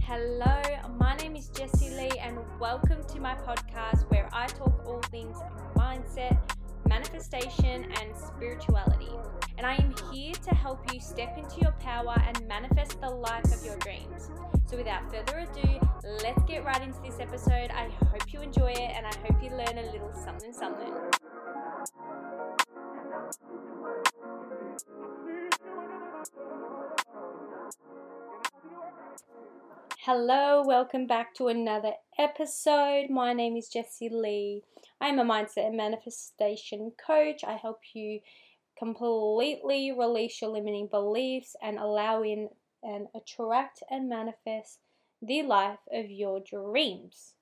Hello, my name is Jessie Lee, and welcome to my podcast where I talk all things mindset, manifestation, and spirituality. And I am here to help you step into your power and manifest the life of your dreams. So, without further ado, let's get right into this episode. I hope you enjoy it, and I hope you learn a little something something. Hello, welcome back to another episode. My name is Jessie Lee. I'm a mindset and manifestation coach. I help you completely release your limiting beliefs and allow in and attract and manifest the life of your dreams.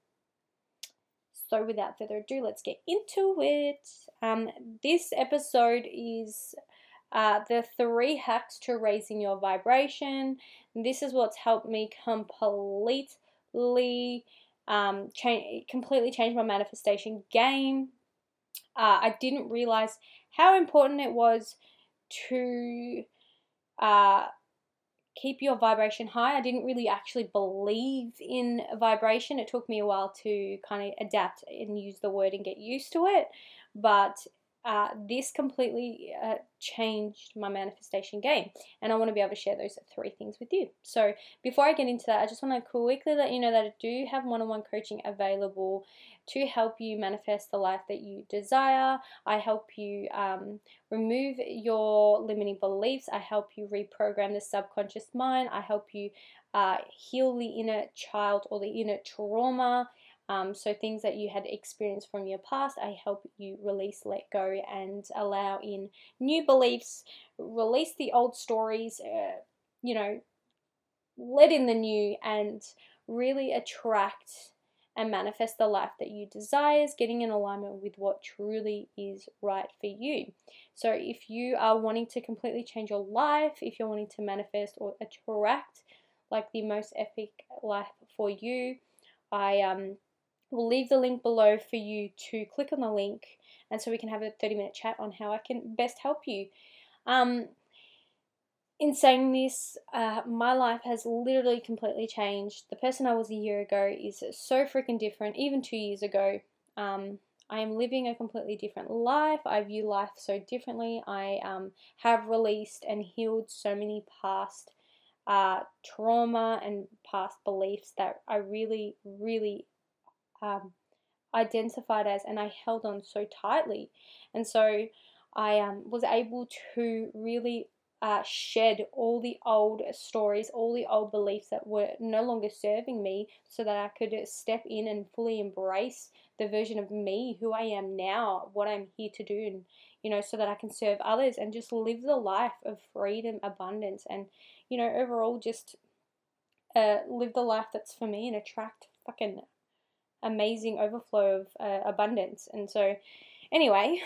So, without further ado, let's get into it. Um, this episode is uh, the three hacks to raising your vibration. This is what's helped me completely um, change, completely changed my manifestation game. Uh, I didn't realize how important it was to uh, keep your vibration high. I didn't really actually believe in vibration. It took me a while to kind of adapt and use the word and get used to it. But uh, this completely uh, changed my manifestation game, and I want to be able to share those three things with you. So, before I get into that, I just want to quickly let you know that I do have one on one coaching available to help you manifest the life that you desire. I help you um, remove your limiting beliefs, I help you reprogram the subconscious mind, I help you uh, heal the inner child or the inner trauma. Um, so, things that you had experienced from your past, I help you release, let go, and allow in new beliefs, release the old stories, uh, you know, let in the new, and really attract and manifest the life that you desires, getting in alignment with what truly is right for you. So, if you are wanting to completely change your life, if you're wanting to manifest or attract like the most epic life for you, I um We'll leave the link below for you to click on the link and so we can have a 30 minute chat on how I can best help you. Um, in saying this, uh, my life has literally completely changed. The person I was a year ago is so freaking different, even two years ago. Um, I am living a completely different life. I view life so differently. I um, have released and healed so many past uh, trauma and past beliefs that I really, really um, identified as, and I held on so tightly. And so I um, was able to really uh, shed all the old stories, all the old beliefs that were no longer serving me, so that I could step in and fully embrace the version of me, who I am now, what I'm here to do, and you know, so that I can serve others and just live the life of freedom, abundance, and you know, overall just uh, live the life that's for me and attract fucking amazing overflow of uh, abundance. And so, anyway,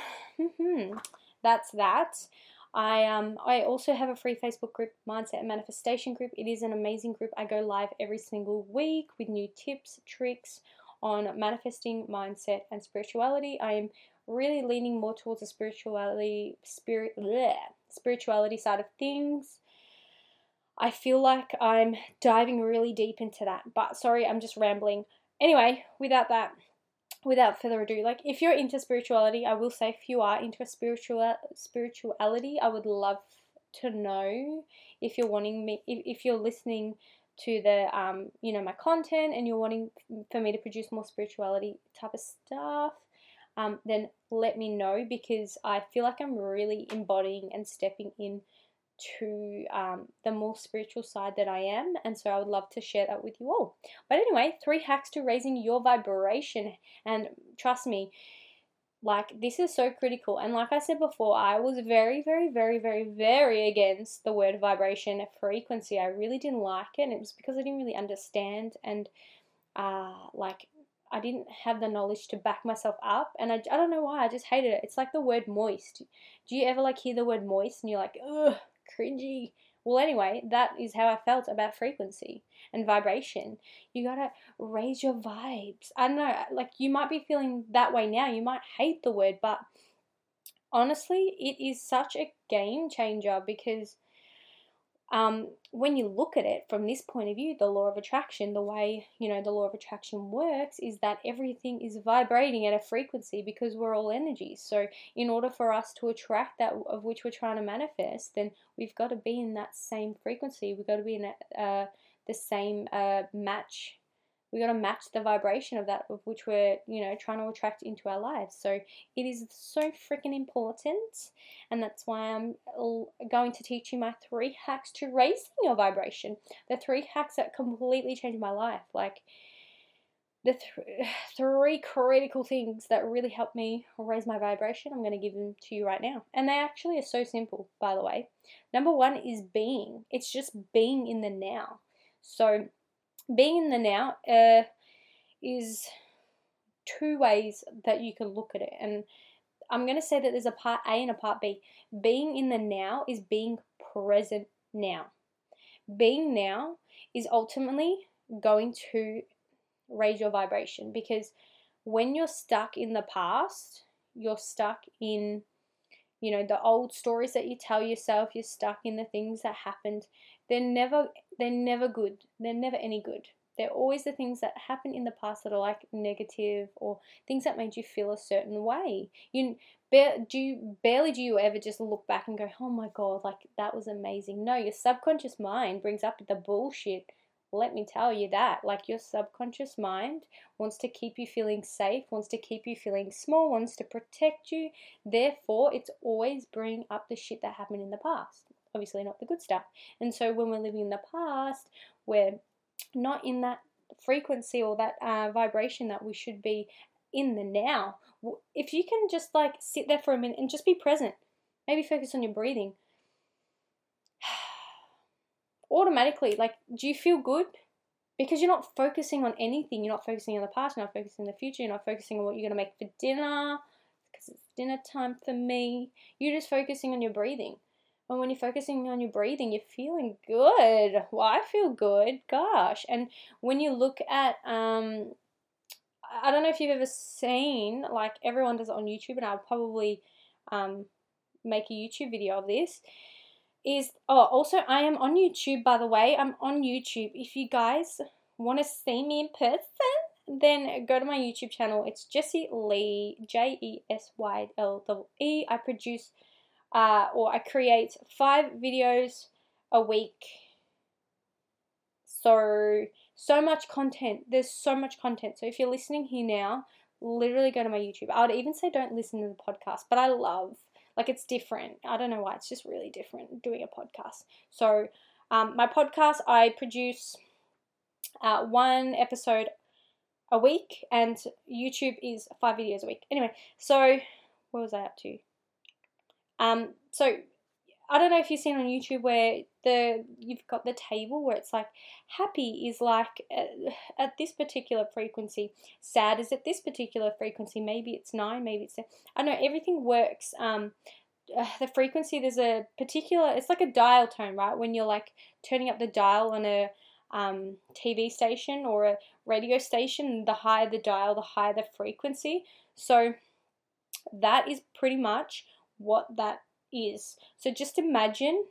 that's that. I um I also have a free Facebook group, Mindset and Manifestation group. It is an amazing group. I go live every single week with new tips, tricks on manifesting, mindset, and spirituality. I am really leaning more towards the spirituality spirit bleh, spirituality side of things. I feel like I'm diving really deep into that. But sorry, I'm just rambling anyway, without that, without further ado, like if you're into spirituality, I will say if you are into spiritual spirituality, I would love to know if you're wanting me if, if you're listening to the um you know my content and you're wanting for me to produce more spirituality type of stuff um, then let me know because I feel like I'm really embodying and stepping in to um, the more spiritual side that I am, and so I would love to share that with you all. But anyway, three hacks to raising your vibration, and trust me, like this is so critical. And like I said before, I was very, very, very, very, very against the word vibration frequency. I really didn't like it, and it was because I didn't really understand and uh, like I didn't have the knowledge to back myself up, and I, I don't know why. I just hated it. It's like the word moist. Do you ever like hear the word moist and you're like, ugh, cringy? Well, anyway, that is how I felt about frequency and vibration. You gotta raise your vibes. I don't know, like you might be feeling that way now. You might hate the word, but honestly, it is such a game changer because um, when you look at it from this point of view, the law of attraction, the way you know the law of attraction works is that everything is vibrating at a frequency because we're all energies. So, in order for us to attract that of which we're trying to manifest, then we've got to be in that same frequency. We've got to be in a, uh, the same uh, match we got to match the vibration of that of which we're you know trying to attract into our lives. So it is so freaking important and that's why i'm going to teach you my three hacks to raising your vibration. The three hacks that completely changed my life. Like the th- three critical things that really helped me raise my vibration i'm going to give them to you right now. And they actually are so simple by the way. Number one is being. It's just being in the now. So being in the now uh, is two ways that you can look at it. And I'm going to say that there's a part A and a part B. Being in the now is being present now. Being now is ultimately going to raise your vibration because when you're stuck in the past, you're stuck in you know the old stories that you tell yourself you're stuck in the things that happened they're never they're never good. They're never any good. They're always the things that happen in the past that are like negative or things that made you feel a certain way. You do you barely do you ever just look back and go, "Oh my god, like that was amazing." No, your subconscious mind brings up the bullshit. Let me tell you that. Like your subconscious mind wants to keep you feeling safe, wants to keep you feeling small, wants to protect you. Therefore, it's always bringing up the shit that happened in the past obviously not the good stuff. And so when we're living in the past, we're not in that frequency or that uh, vibration that we should be in the now. If you can just like sit there for a minute and just be present, maybe focus on your breathing. Automatically, like, do you feel good? Because you're not focusing on anything. You're not focusing on the past. You're not focusing on the future. You're not focusing on what you're going to make for dinner because it's dinner time for me. You're just focusing on your breathing. And when you're focusing on your breathing, you're feeling good. Well, I feel good. Gosh. And when you look at, um, I don't know if you've ever seen, like everyone does it on YouTube, and I'll probably um, make a YouTube video of this. Is oh, also I am on YouTube by the way. I'm on YouTube. If you guys want to see me in person, then go to my YouTube channel. It's Jessie Lee, J E S Y L E. I produce uh, or I create five videos a week. So, so much content. There's so much content. So, if you're listening here now, literally go to my YouTube. I would even say don't listen to the podcast, but I love, like, it's different. I don't know why. It's just really different doing a podcast. So, um, my podcast, I produce uh, one episode a week, and YouTube is five videos a week. Anyway, so what was I up to? Um, so I don't know if you've seen on YouTube where the you've got the table where it's like happy is like at, at this particular frequency, sad is at this particular frequency. Maybe it's nine, maybe it's I don't know. Everything works. Um, uh, the frequency there's a particular. It's like a dial tone, right? When you're like turning up the dial on a um, TV station or a radio station, the higher the dial, the higher the frequency. So that is pretty much what that is. So just imagine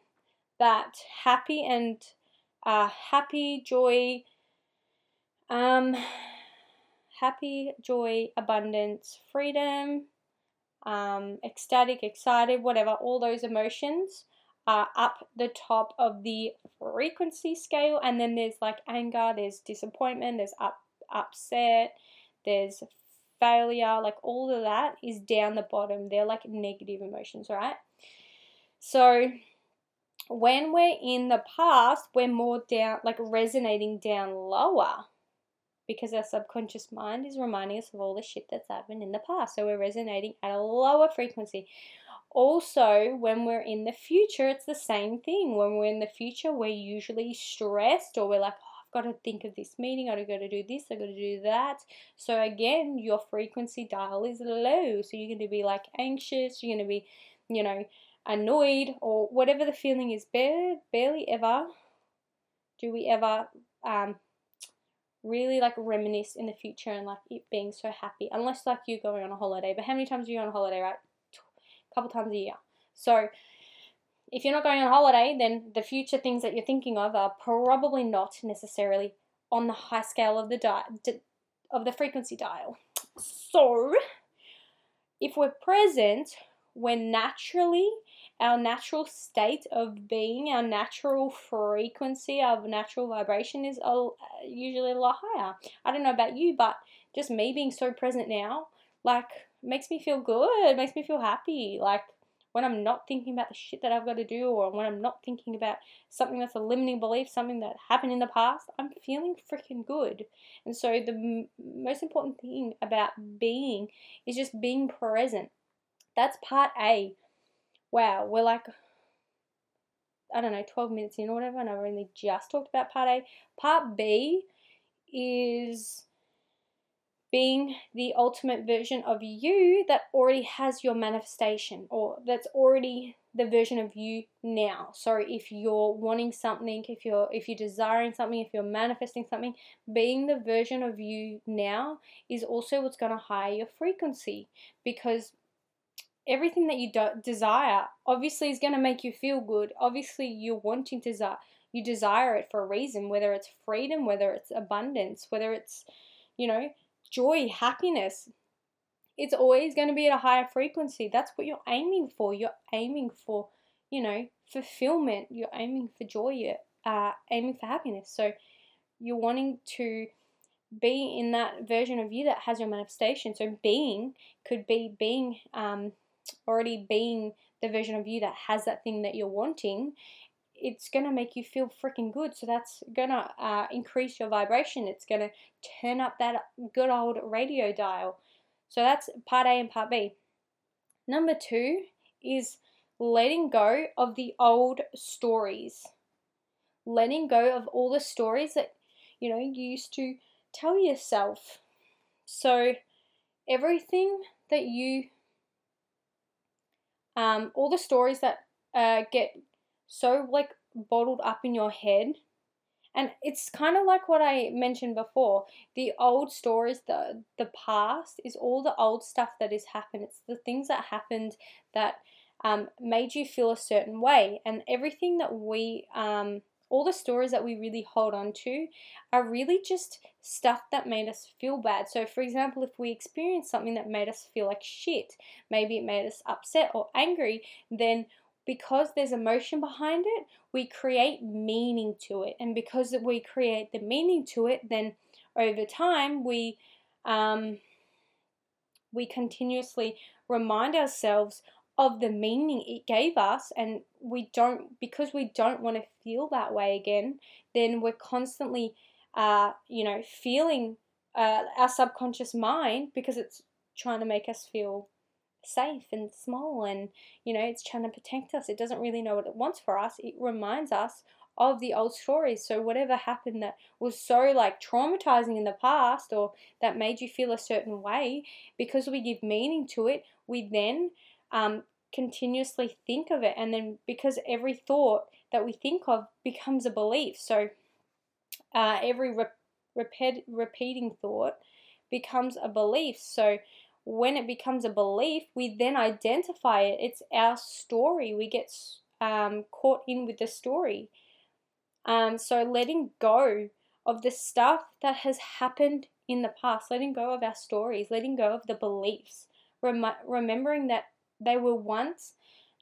that happy and uh, happy, joy, um, happy, joy, abundance, freedom, um, ecstatic, excited, whatever, all those emotions are up the top of the frequency scale. And then there's like anger, there's disappointment, there's up, upset, there's failure, like all of that is down the bottom. They're like negative emotions, right? So when we're in the past, we're more down, like resonating down lower because our subconscious mind is reminding us of all the shit that's happened in the past. So we're resonating at a lower frequency. Also, when we're in the future, it's the same thing. When we're in the future, we're usually stressed or we're like, I've got to think of this meeting, I've got to do this, I've got to do that. So again, your frequency dial is low. So you're going to be like anxious, you're going to be, you know, annoyed or whatever the feeling is. Barely, ever do we ever um, really like reminisce in the future and like it being so happy, unless like you're going on a holiday. But how many times are you on a holiday, right? A couple times a year. So if you're not going on holiday, then the future things that you're thinking of are probably not necessarily on the high scale of the di- of the frequency dial. So, if we're present, we're naturally our natural state of being, our natural frequency, our natural vibration is usually a lot higher. I don't know about you, but just me being so present now, like, makes me feel good, makes me feel happy. Like, when I'm not thinking about the shit that I've got to do, or when I'm not thinking about something that's a limiting belief, something that happened in the past, I'm feeling freaking good. And so, the m- most important thing about being is just being present. That's part A wow, we're like, I don't know, 12 minutes in or whatever, and I've only just talked about part A. Part B is being the ultimate version of you that already has your manifestation or that's already the version of you now so if you're wanting something if you're if you're desiring something if you're manifesting something being the version of you now is also what's going to higher your frequency because everything that you do- desire obviously is going to make you feel good. Obviously, you're wanting desire you desire it for a reason, whether it's freedom, whether it's abundance, whether it's you know joy, happiness. It's always going to be at a higher frequency. That's what you're aiming for. You're aiming for you know fulfillment. You're aiming for joy. You're uh, aiming for happiness. So you're wanting to be in that version of you that has your manifestation. So being could be being um, already being the version of you that has that thing that you're wanting, it's going to make you feel freaking good. So that's going to uh, increase your vibration. It's going to turn up that good old radio dial. So that's part A and part B. Number two is letting go of the old stories. Letting go of all the stories that you know you used to tell yourself. So everything that you um, all the stories that uh, get so like bottled up in your head and it's kind of like what I mentioned before. The old stories, the the past is all the old stuff that has happened. It's the things that happened that um, made you feel a certain way, and everything that we um, all the stories that we really hold on to are really just stuff that made us feel bad. So, for example, if we experience something that made us feel like shit, maybe it made us upset or angry, then because there's emotion behind it, we create meaning to it. And because we create the meaning to it, then over time we um, we continuously remind ourselves of the meaning it gave us and we don't because we don't want to feel that way again then we're constantly uh, you know feeling uh, our subconscious mind because it's trying to make us feel safe and small and you know it's trying to protect us it doesn't really know what it wants for us it reminds us of the old stories so whatever happened that was so like traumatizing in the past or that made you feel a certain way because we give meaning to it we then um, continuously think of it. And then because every thought that we think of becomes a belief. So uh, every re- repeat, repeating thought becomes a belief. So when it becomes a belief, we then identify it. It's our story. We get um, caught in with the story. Um, so letting go of the stuff that has happened in the past, letting go of our stories, letting go of the beliefs, rem- remembering that they were once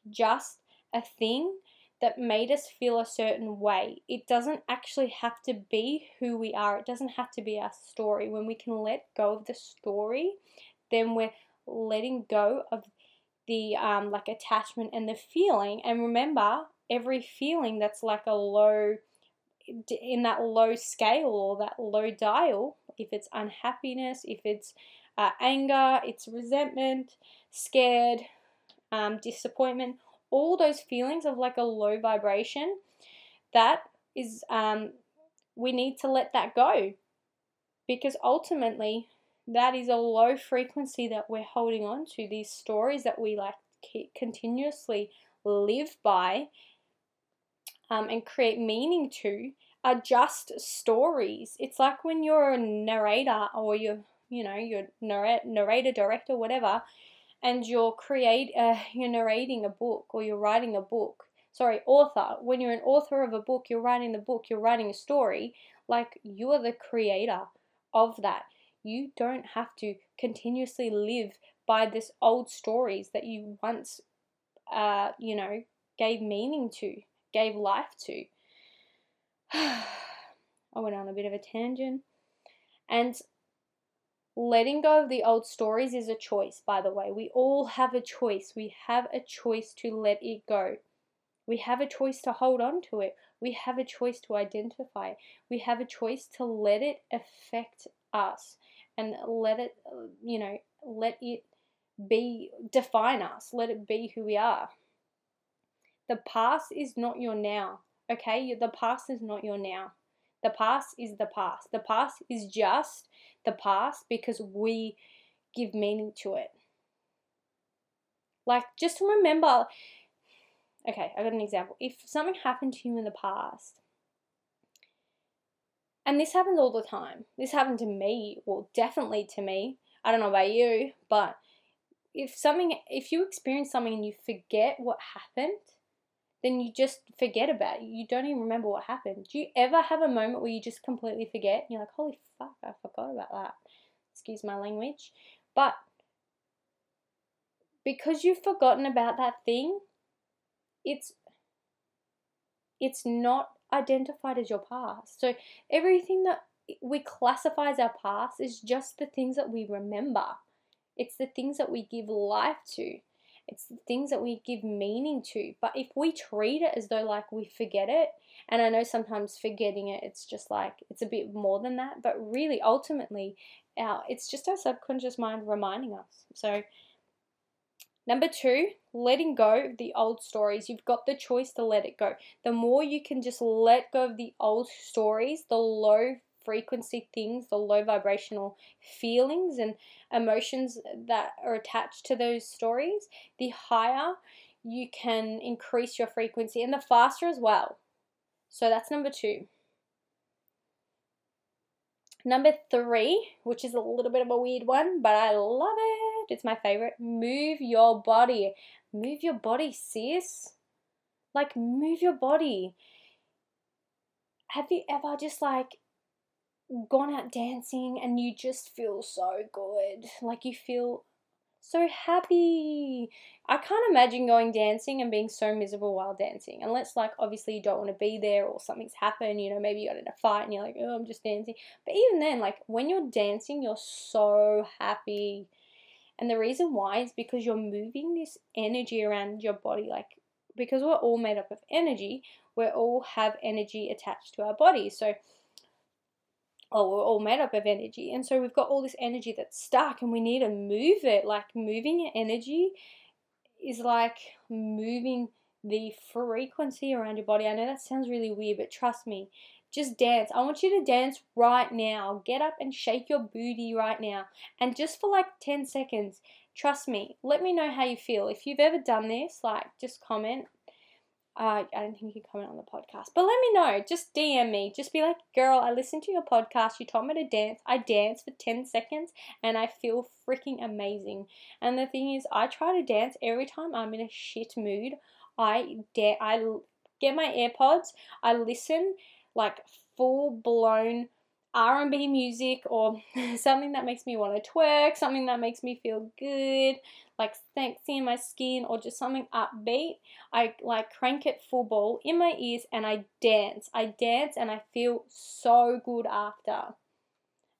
just a thing that made us feel a certain way. It doesn't actually have to be who we are, it doesn't have to be our story. When we can let go of the story, then we're letting go of the um, like attachment and the feeling. And remember, every feeling that's like a low in that low scale or that low dial, if it's unhappiness, if it's uh, anger, it's resentment, scared, um, disappointment, all those feelings of like a low vibration, that is um, we need to let that go because ultimately that is a low frequency that we're holding on to. These stories that we like continuously live by um, and create meaning to are just stories. It's like when you're a narrator or you're you know you're narrator director whatever and you're create uh, you're narrating a book or you're writing a book. Sorry author. When you're an author of a book you're writing the book you're writing a story. Like you are the creator of that you don't have to continuously live by this old stories that you once uh you know gave meaning to gave life to i went on a bit of a tangent and Letting go of the old stories is a choice, by the way. We all have a choice. We have a choice to let it go. We have a choice to hold on to it. We have a choice to identify. We have a choice to let it affect us and let it, you know, let it be, define us. Let it be who we are. The past is not your now, okay? The past is not your now. The past is the past. The past is just the past because we give meaning to it. Like, just remember okay, I've got an example. If something happened to you in the past, and this happens all the time, this happened to me, well, definitely to me. I don't know about you, but if something, if you experience something and you forget what happened, then you just forget about it. You don't even remember what happened. Do you ever have a moment where you just completely forget? And you're like, holy fuck, I forgot about that. Excuse my language. But because you've forgotten about that thing, it's it's not identified as your past. So everything that we classify as our past is just the things that we remember. It's the things that we give life to. It's the things that we give meaning to. But if we treat it as though like we forget it, and I know sometimes forgetting it, it's just like it's a bit more than that, but really ultimately, our it's just our subconscious mind reminding us. So Number two, letting go of the old stories. You've got the choice to let it go. The more you can just let go of the old stories, the low frequency things, the low vibrational feelings and emotions that are attached to those stories, the higher you can increase your frequency and the faster as well. So that's number two. Number three, which is a little bit of a weird one, but I love it. It's my favorite. Move your body. Move your body, sis. Like, move your body. Have you ever just like gone out dancing and you just feel so good. Like you feel so happy. I can't imagine going dancing and being so miserable while dancing. Unless, like, obviously you don't want to be there or something's happened, you know, maybe you got in a fight and you're like, oh, I'm just dancing. But even then, like, when you're dancing, you're so happy. And the reason why is because you're moving this energy around your body. Like, because we're all made up of energy, we all have energy attached to our body. So, oh, we're all made up of energy. And so we've got all this energy that's stuck and we need to move it. Like moving energy is like moving the frequency around your body. I know that sounds really weird, but trust me, just dance. I want you to dance right now. Get up and shake your booty right now. And just for like 10 seconds, trust me, let me know how you feel. If you've ever done this, like just comment uh, I don't think you can comment on the podcast, but let me know. Just DM me. Just be like, girl, I listened to your podcast. You told me to dance. I dance for 10 seconds and I feel freaking amazing. And the thing is, I try to dance every time I'm in a shit mood. I dare, I get my AirPods, I listen like full blown R&B music or something that makes me want to twerk, something that makes me feel good, like sexy in my skin or just something upbeat, I like crank it full ball in my ears and I dance. I dance and I feel so good after.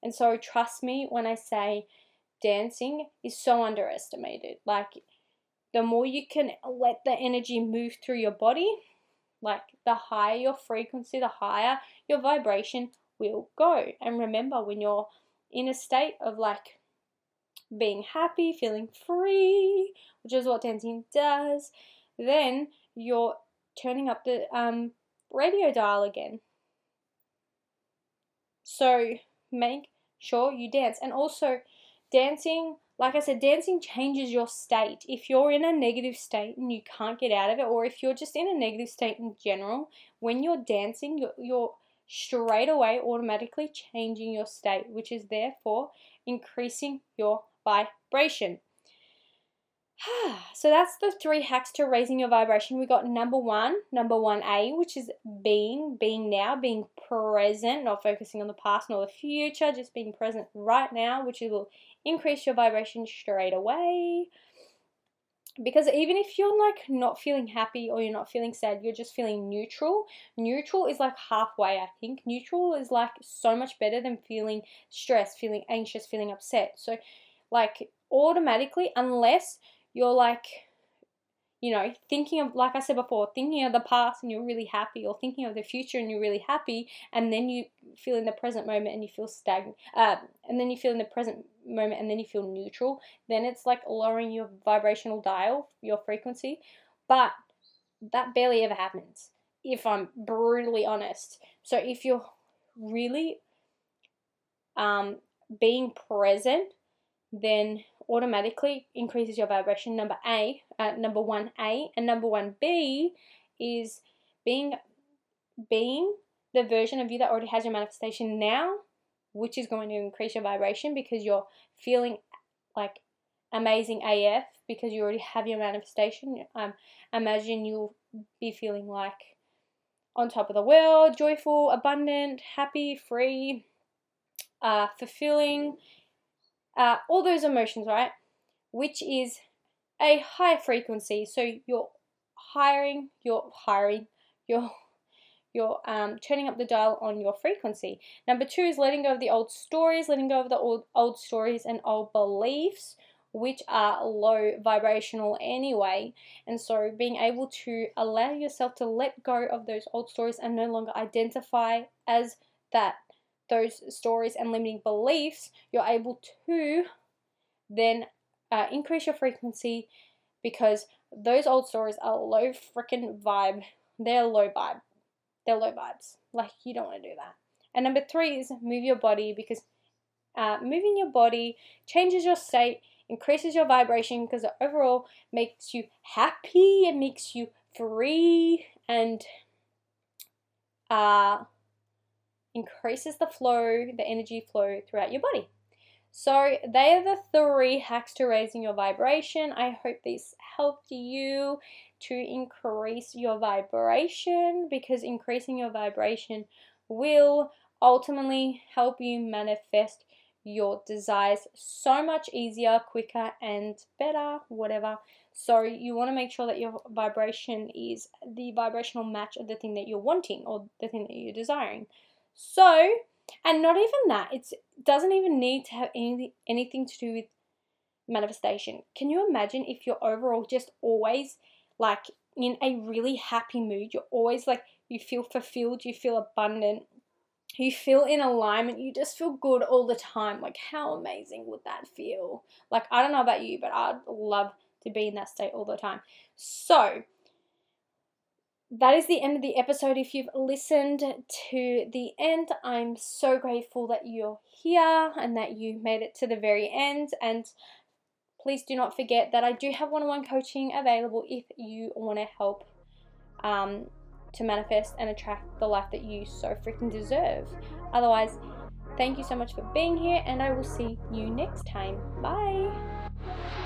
And so trust me when I say dancing is so underestimated. Like the more you can let the energy move through your body, like the higher your frequency, the higher your vibration will go. And remember when you're in a state of like being happy, feeling free, which is what dancing does, then you're turning up the um, radio dial again. So make sure you dance. And also, dancing, like I said, dancing changes your state. If you're in a negative state and you can't get out of it, or if you're just in a negative state in general, when you're dancing, you're, you're straight away automatically changing your state, which is therefore increasing your vibration. so that's the three hacks to raising your vibration. We got number one, number one A, which is being, being now, being present, not focusing on the past nor the future, just being present right now, which will increase your vibration straight away. Because even if you're like not feeling happy or you're not feeling sad, you're just feeling neutral. Neutral is like halfway, I think. Neutral is like so much better than feeling stressed, feeling anxious, feeling upset. So, like, automatically, unless you're like you know, thinking of, like I said before, thinking of the past and you're really happy, or thinking of the future and you're really happy, and then you feel in the present moment and you feel stagnant, uh, and then you feel in the present moment and then you feel neutral, then it's like lowering your vibrational dial, your frequency. But that barely ever happens, if I'm brutally honest. So if you're really um, being present, then automatically increases your vibration. Number A, uh, number one A, and number one B is being being the version of you that already has your manifestation now, which is going to increase your vibration because you're feeling like amazing AF because you already have your manifestation. Um, imagine you'll be feeling like on top of the world, joyful, abundant, happy, free, uh, fulfilling, uh, all those emotions, right? Which is a higher frequency. So you're hiring, you're hiring, you're you're um, turning up the dial on your frequency. Number two is letting go of the old stories, letting go of the old old stories and old beliefs, which are low vibrational anyway. And so being able to allow yourself to let go of those old stories and no longer identify as that those stories and limiting beliefs, you're able to then uh, increase your frequency because those old stories are low freaking vibe. They're low vibe. They're low vibes. Like, you don't want to do that. And number three is move your body because uh, moving your body changes your state, increases your vibration because it overall makes you happy, it makes you free, and uh, increases the flow, the energy flow throughout your body. So, they are the three hacks to raising your vibration. I hope this helped you to increase your vibration because increasing your vibration will ultimately help you manifest your desires so much easier, quicker, and better, whatever. So, you want to make sure that your vibration is the vibrational match of the thing that you're wanting or the thing that you're desiring. So, and not even that, it doesn't even need to have any, anything to do with manifestation. Can you imagine if you're overall just always like in a really happy mood? You're always like, you feel fulfilled, you feel abundant, you feel in alignment, you just feel good all the time. Like, how amazing would that feel? Like, I don't know about you, but I'd love to be in that state all the time. So, that is the end of the episode. If you've listened to the end, I'm so grateful that you're here and that you made it to the very end. And please do not forget that I do have one on one coaching available if you want to help um, to manifest and attract the life that you so freaking deserve. Otherwise, thank you so much for being here, and I will see you next time. Bye.